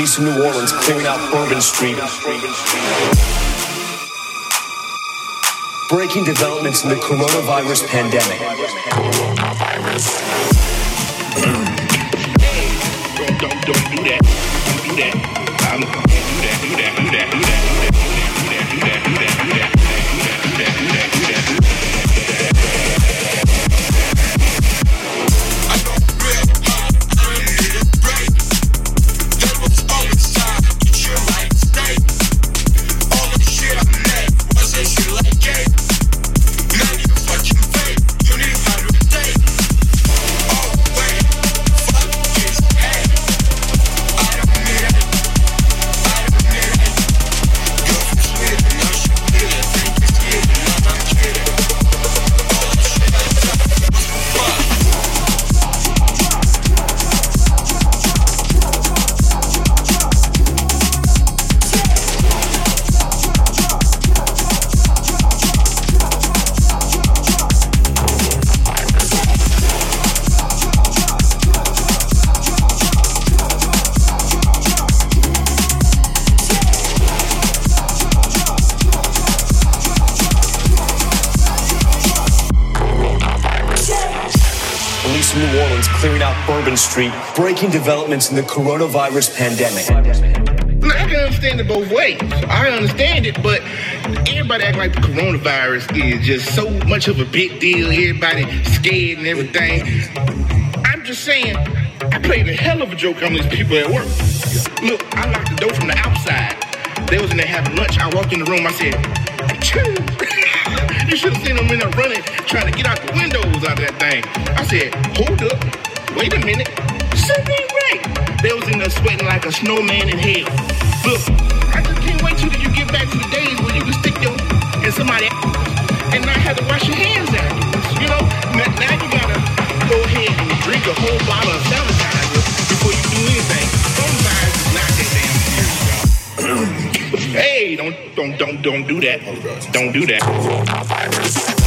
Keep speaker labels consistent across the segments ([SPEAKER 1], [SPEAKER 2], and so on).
[SPEAKER 1] Police in New Orleans clearing out Bourbon Street. Breaking developments in the coronavirus pandemic.
[SPEAKER 2] Don't, don't do that. Don't do that. Um, do that, do that, do that, do that.
[SPEAKER 1] Breaking developments in the coronavirus pandemic.
[SPEAKER 2] I can understand it both ways. I understand it, but everybody act like the coronavirus is just so much of a big deal. Everybody scared and everything. I'm just saying, I played a hell of a joke on these people at work. Look, I locked the door from the outside. They was in there having lunch. I walked in the room. I said, you should have seen them in there running, trying to get out the windows out of that thing. I said, hold up. Wait a minute. Something ain't right. They was in there sweating like a snowman in hell. Look, I just can't wait till you get back to the days where you can stick your in somebody and not have to wash your hands afterwards. You know, now you gotta go ahead and drink a whole bottle of sanitizer before you do anything. Coronavirus is not that damn serious, y'all. hey, don't don't don't don't do that. Oh, don't do that.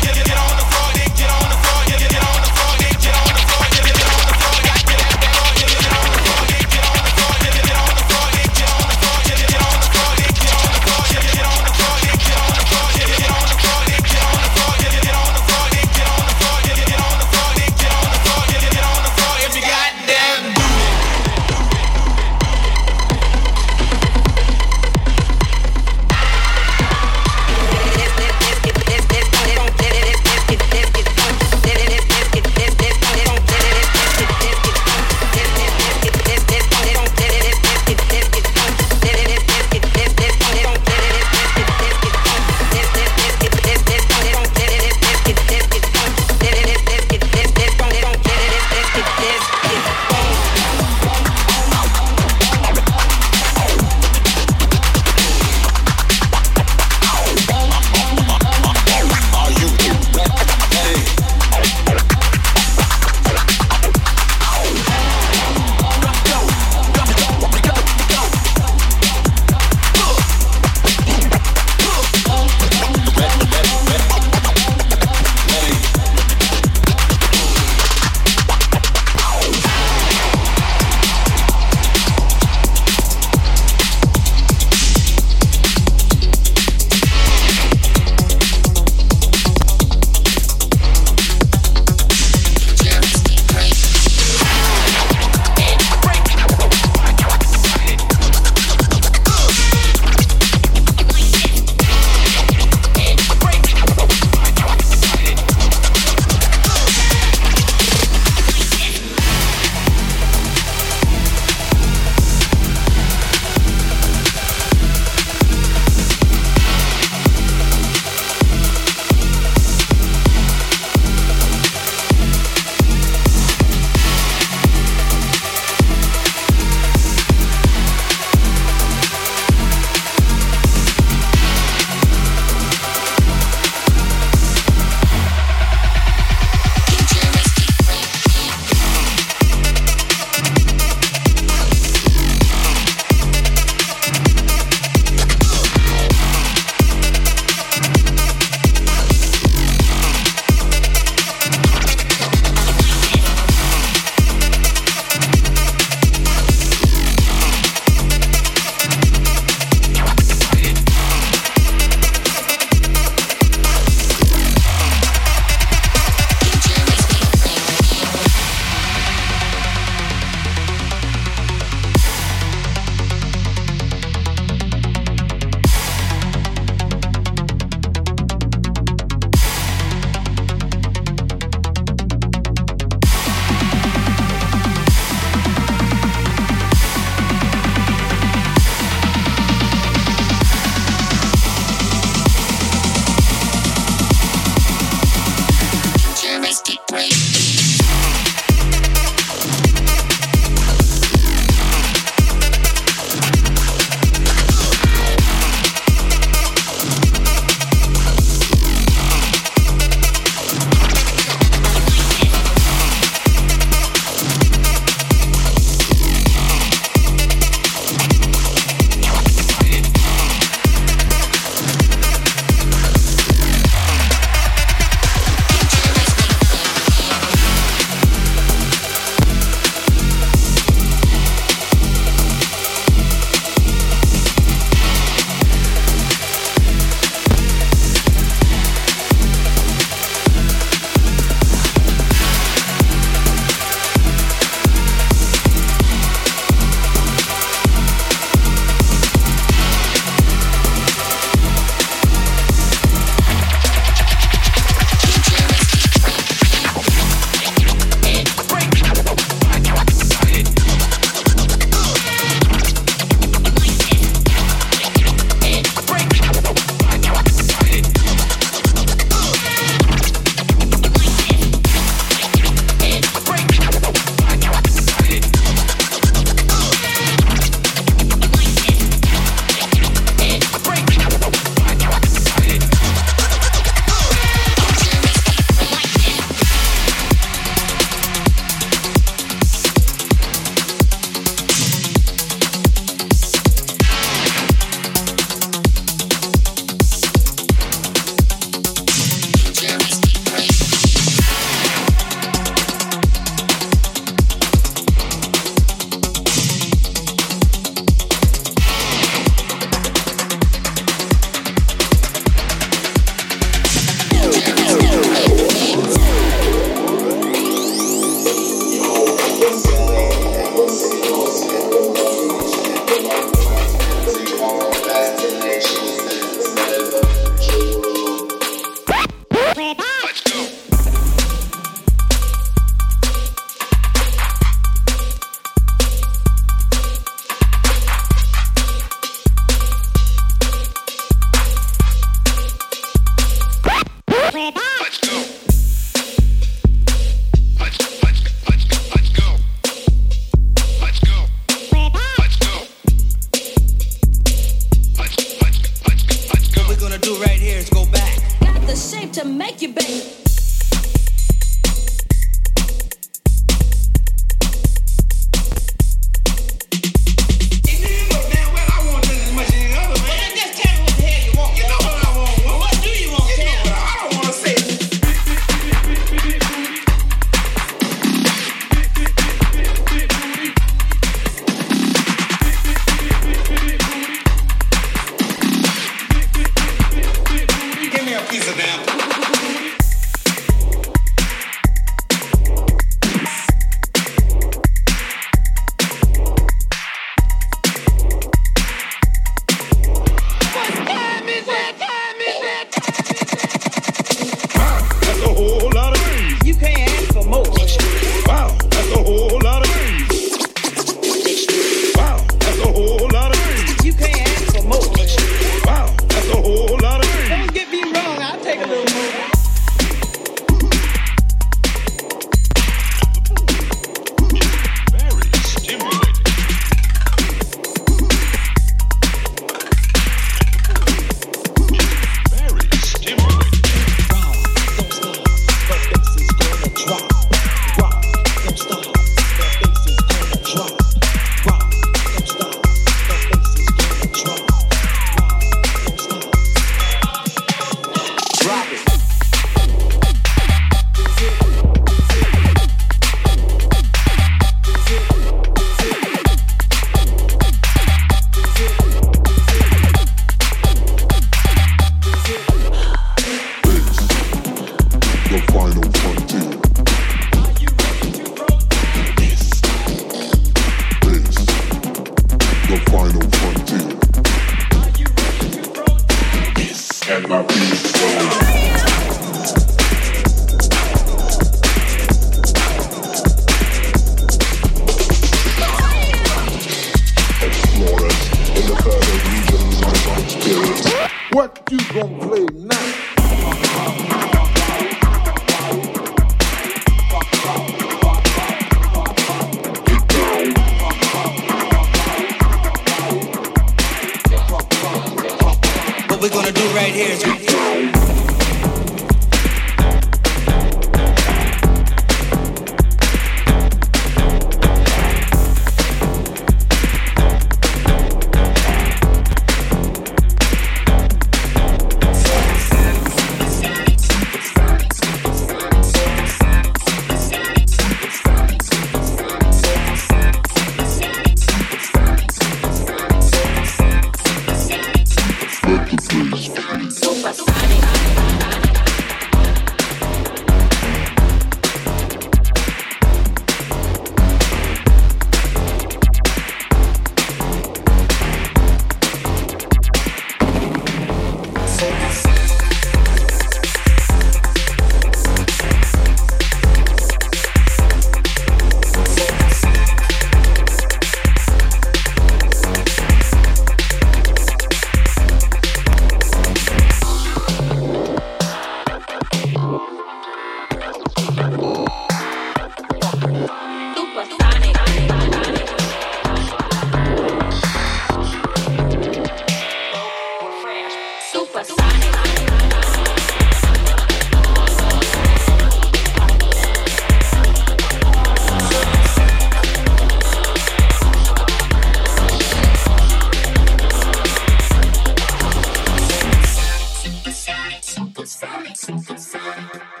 [SPEAKER 3] Sonic, Sonic, Sonic.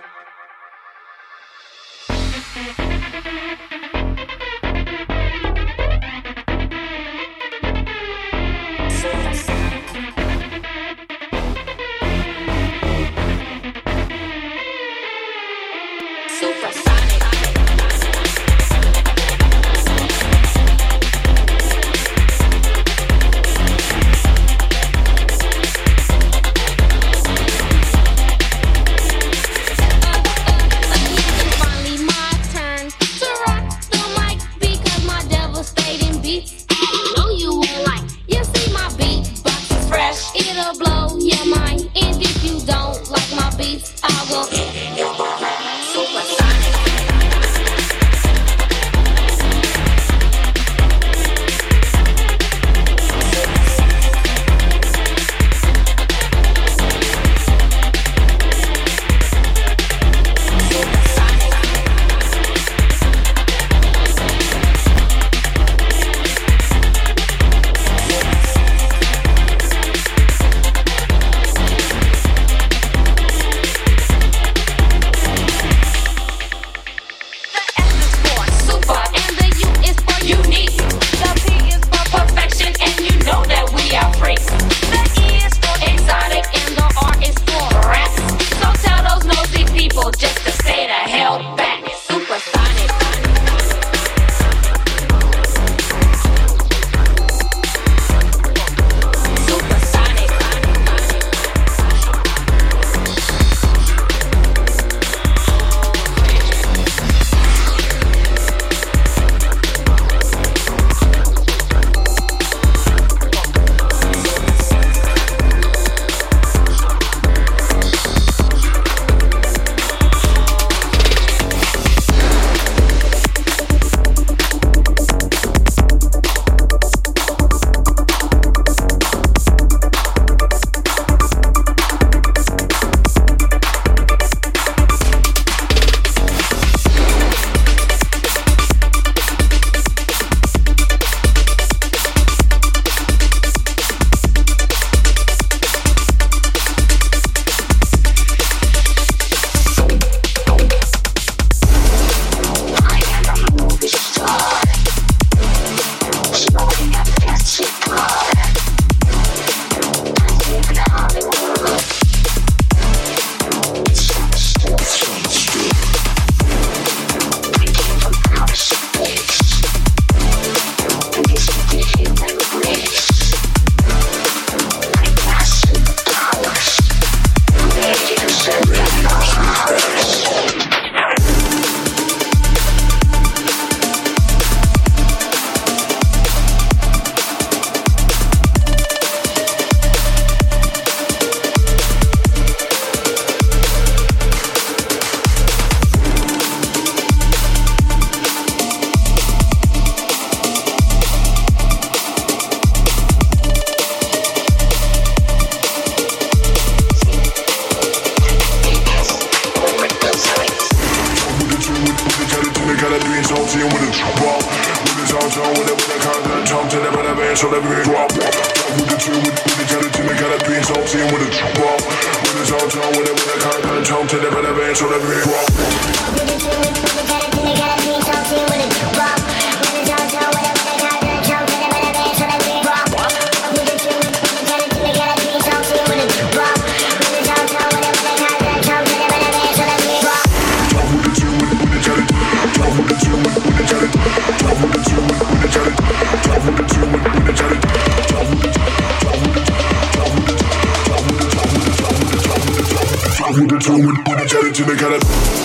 [SPEAKER 3] The to make out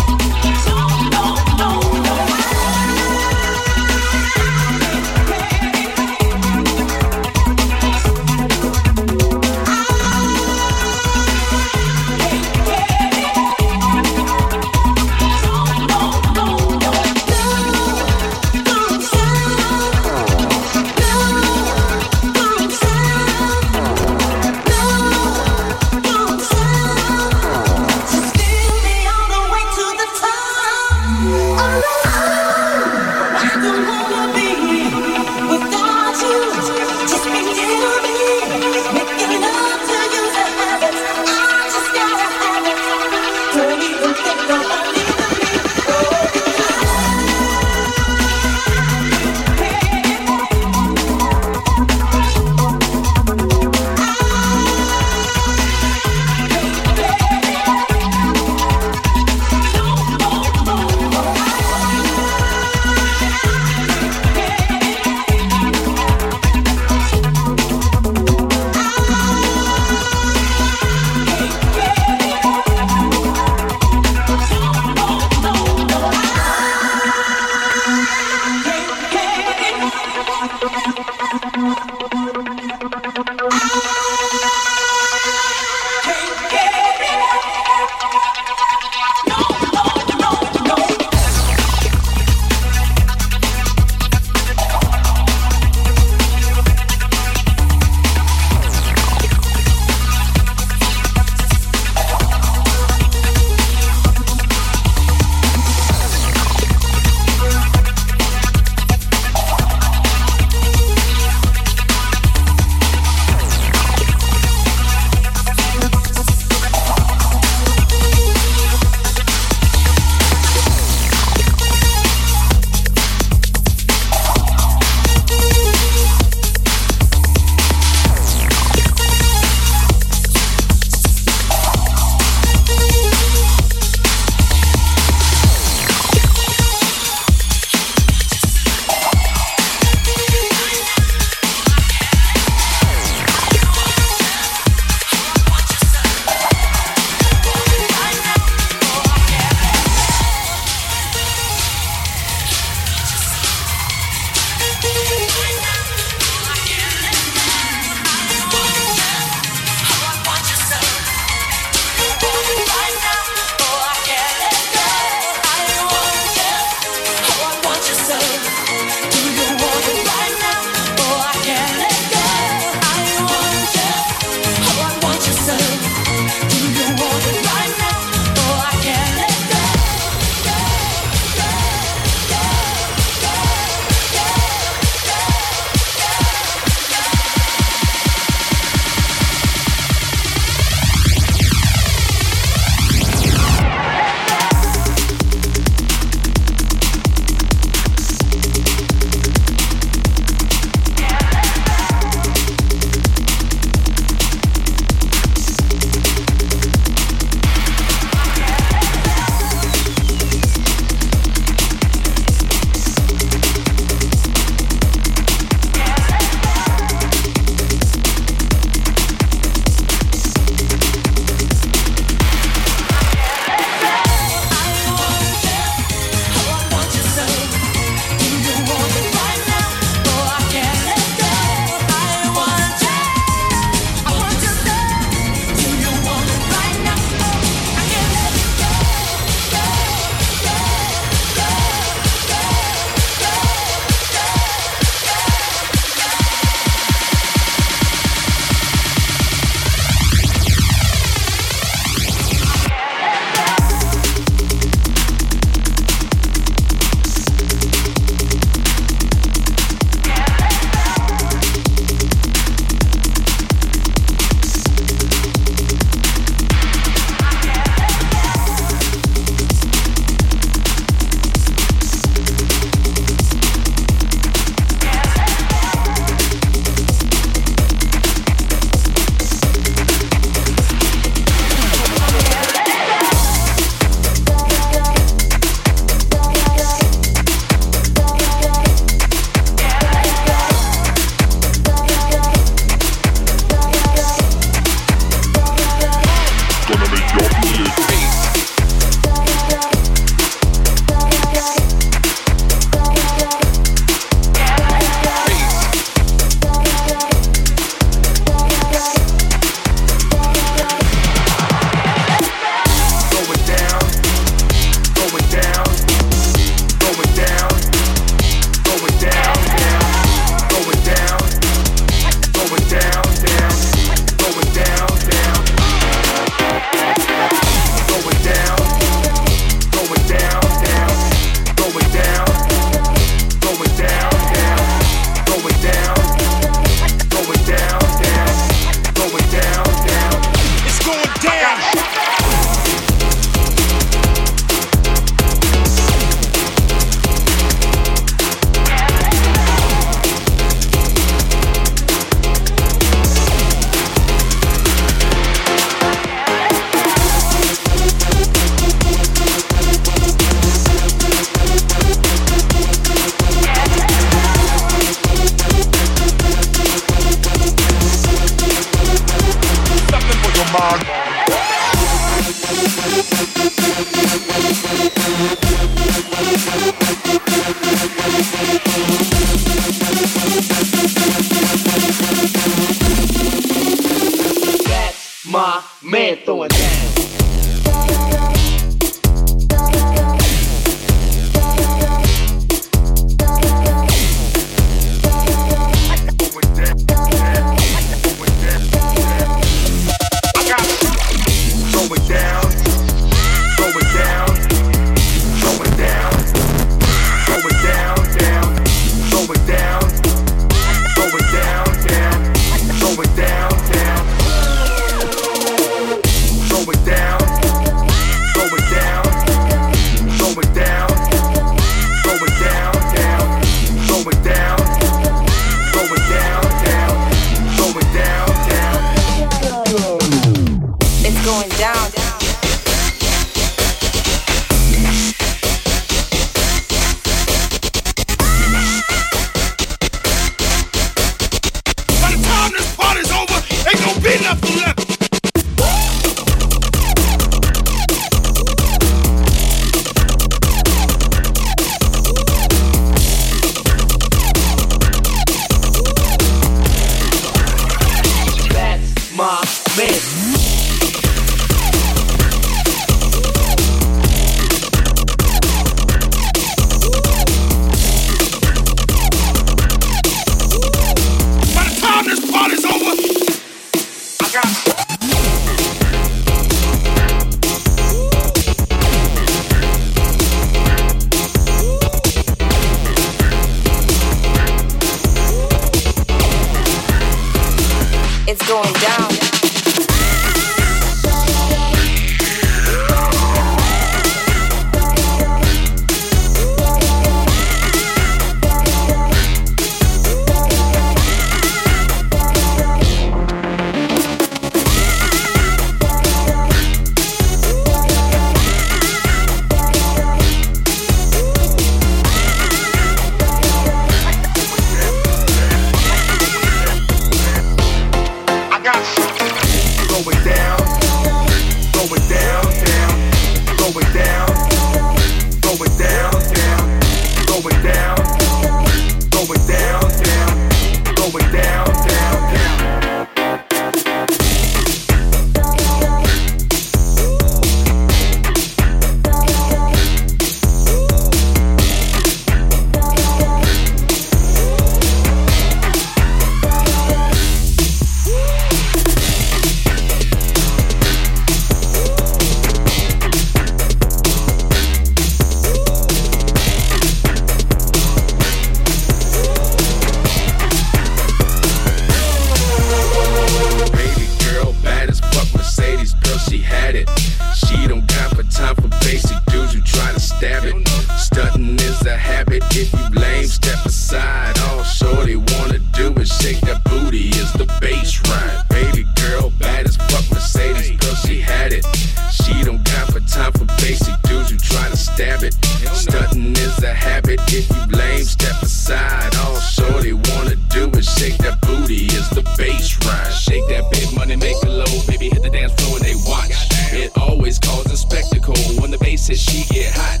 [SPEAKER 4] get hot.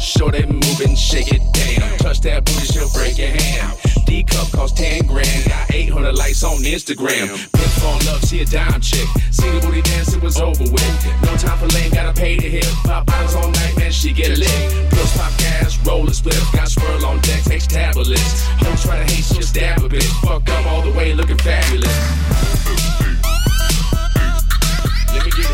[SPEAKER 4] Show that move and shake it down. Touch that booty, she'll break your hand. D cup costs 10 grand. Got 800 likes on Instagram. Pink phone up, see a dime chick. See the booty dance, it was over with. No time for lame, gotta pay to hit. Pop bottles all night, man, she get lit. Plus pop gas, roll a split. Got swirl on deck, takes tablets. Hoes try to hate, she'll stab a bitch. Fuck up all the way, looking fabulous. Let me get it.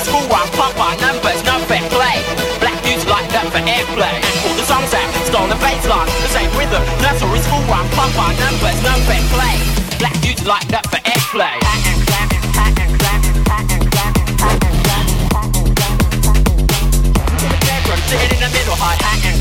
[SPEAKER 5] It's cool, I'm proper, numbers, no fair play. Black dudes like that for airplay. All the songs out, stole the baseline, the same rhythm. Nursery school, I'm our numbers, no fair play. Black dudes like that for airplay. Sitting in the middle, high
[SPEAKER 6] hat and